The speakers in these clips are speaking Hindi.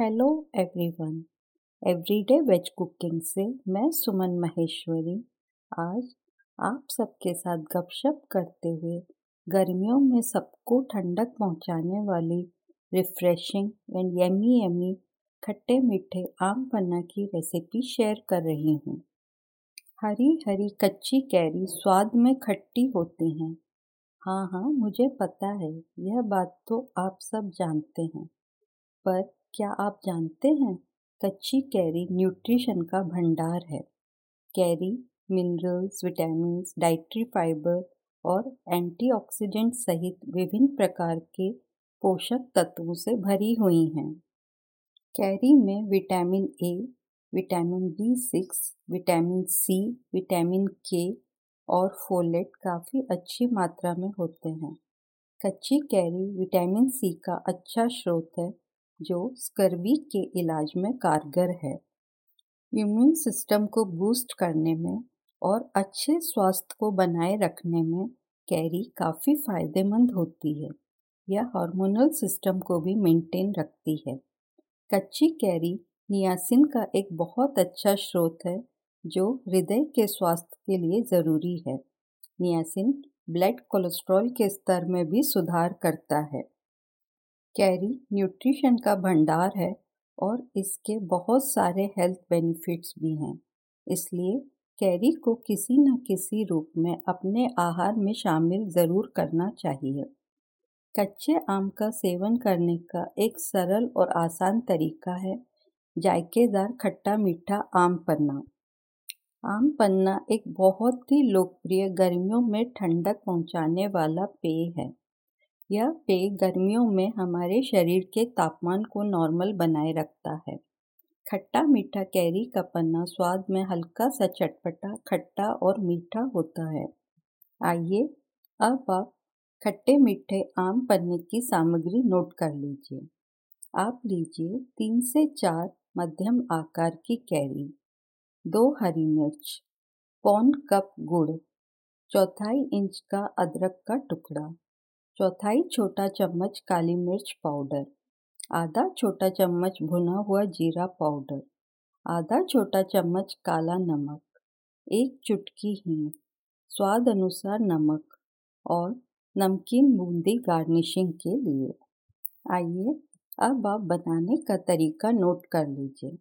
Hello everyone everyday veg cooking से मैं सुमन महेश्वरी। आज आप सबके साथ गपशप करते हुए गर्मियों में सबको ठंडक पहुँचाने वाली रिफ्रेशिंग एंड यमी यमी खट्टे मीठे आम पन्ना की रेसिपी शेयर कर रही हूँ। हरी हरी, कच्ची, कैरी स्वाद में खट्टी होती हैं। हाँ हाँ मुझे पता है, यह बात तो आप सब जानते हैं। पर क्या आप जानते हैं कच्ची कैरी न्यूट्रिशन का भंडार है? कैरी, मिनरल्स विटामिन डाइट्री फाइबर और एंटीऑक्सीडेंट सहित विभिन्न प्रकार के पोषक तत्वों से भरी हुई हैं। कैरी में vitamin A vitamin B six vitamin C vitamin K और फोलेट काफ़ी अच्छी मात्रा में होते हैं। कच्ची कैरी विटामिन सी का अच्छा स्रोत है जो स्कर्वी के इलाज में कारगर है। इम्यून सिस्टम को बूस्ट करने में और अच्छे स्वास्थ्य को बनाए रखने में कैरी काफ़ी फ़ायदेमंद होती है। यह हार्मोनल सिस्टम को भी मेंटेन रखती है। कच्ची कैरी नियासिन का एक बहुत अच्छा स्रोत है, जो हृदय के स्वास्थ्य के लिए ज़रूरी है। नियासिन ब्लड कोलेस्ट्रॉल के स्तर में भी सुधार करता है। कैरी न्यूट्रिशन का भंडार है और इसके बहुत सारे हेल्थ बेनिफिट्स भी हैं। इसलिए कैरी को किसी न किसी रूप में अपने आहार में शामिल ज़रूर करना चाहिए। कच्चे आम का सेवन करने का एक सरल और आसान तरीका है, जायकेदार खट्टा मीठा आम पन्ना। आम पन्ना एक बहुत ही लोकप्रिय गर्मियों में ठंडक पहुँचाने वाला पेय है। यह पेय गर्मियों में हमारे शरीर के तापमान को नॉर्मल बनाए रखता है। खट्टा मीठा कैरी का पन्ना स्वाद में हल्का सा चटपटा, खट्टा और मीठा होता है। आइए अब आप खट्टे मीठे आम पन्ने की सामग्री नोट कर लीजिए। आप लीजिए तीन से चार मध्यम आकार की कैरी, दो हरी मिर्च, पौन कप गुड़, चौथाई इंच का अदरक का टुकड़ा चौथाई छोटा चम्मच काली मिर्च पाउडर। आधा छोटा चम्मच भुना हुआ जीरा पाउडर। आधा छोटा चम्मच काला नमक। एक चुटकी हींग। स्वाद अनुसार नमक और नमकीन बूंदी गार्निशिंग के लिए। आइए, अब आप बनाने का तरीका नोट कर लीजिए।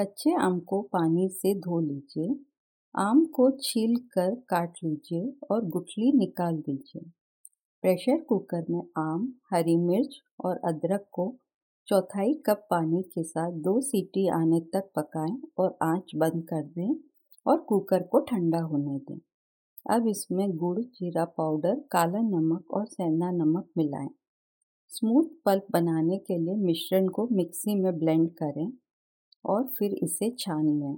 कच्चे आम को पानी से धो लीजिए। आम को छील कर काट लीजिए और गुठली निकाल दीजिए। प्रेशर कुकर में आम, हरी मिर्च और अदरक को चौथाई कप पानी के साथ दो सीटी आने तक पकाएँ और आँच बंद कर दें और कुकर को ठंडा होने दें। अब इसमें गुड़, जीरा पाउडर, काला नमक और सेंधा नमक मिलाएँ। स्मूथ पल्प बनाने के लिए मिश्रण को मिक्सी में ब्लेंड करें और फिर इसे छान लें।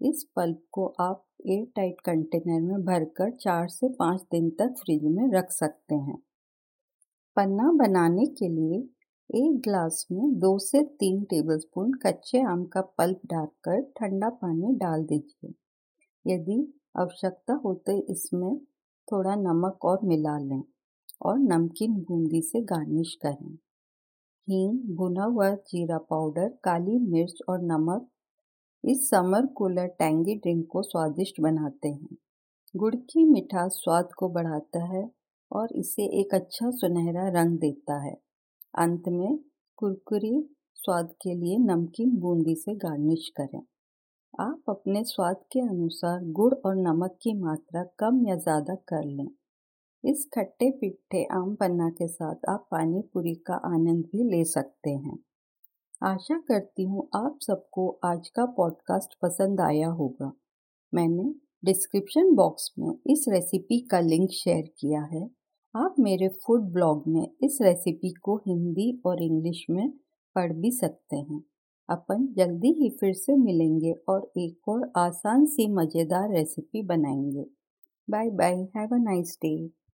इस पल्प को आप एयर टाइट कंटेनर में भरकर चार से पाँच दिन तक फ्रिज में रख सकते हैं। पन्ना बनाने के लिए एक ग्लास में दो से तीन टेबलस्पून कच्चे आम का पल्प डालकर ठंडा पानी डाल दीजिए। यदि आवश्यकता हो तो इसमें थोड़ा नमक और मिला लें और नमकीन बूंदी से गार्निश करें। हींग, भुना हुआ जीरा पाउडर, काली मिर्च और नमक इस समर कूलर टैंगी ड्रिंक को स्वादिष्ट बनाते हैं। गुड़ की मिठास स्वाद को बढ़ाता है और इसे एक अच्छा सुनहरा रंग देता है। अंत में कुरकुरी स्वाद के लिए नमकीन बूंदी से गार्निश करें। आप अपने स्वाद के अनुसार गुड़ और नमक की मात्रा कम या ज़्यादा कर लें। इस खट्टे पिट्ठे आम पन्ना के साथ आप पानी पूरी का आनंद भी ले सकते हैं। आशा करती हूँ आप सबको आज का पॉडकास्ट पसंद आया होगा। मैंने डिस्क्रिप्शन बॉक्स में इस रेसिपी का लिंक शेयर किया है। आप मेरे फ़ूड ब्लॉग में इस रेसिपी को हिंदी और इंग्लिश में पढ़ भी सकते हैं। अपन जल्दी ही फिर से मिलेंगे और एक और आसान सी मज़ेदार रेसिपी बनाएँगे। Bye bye have a nice day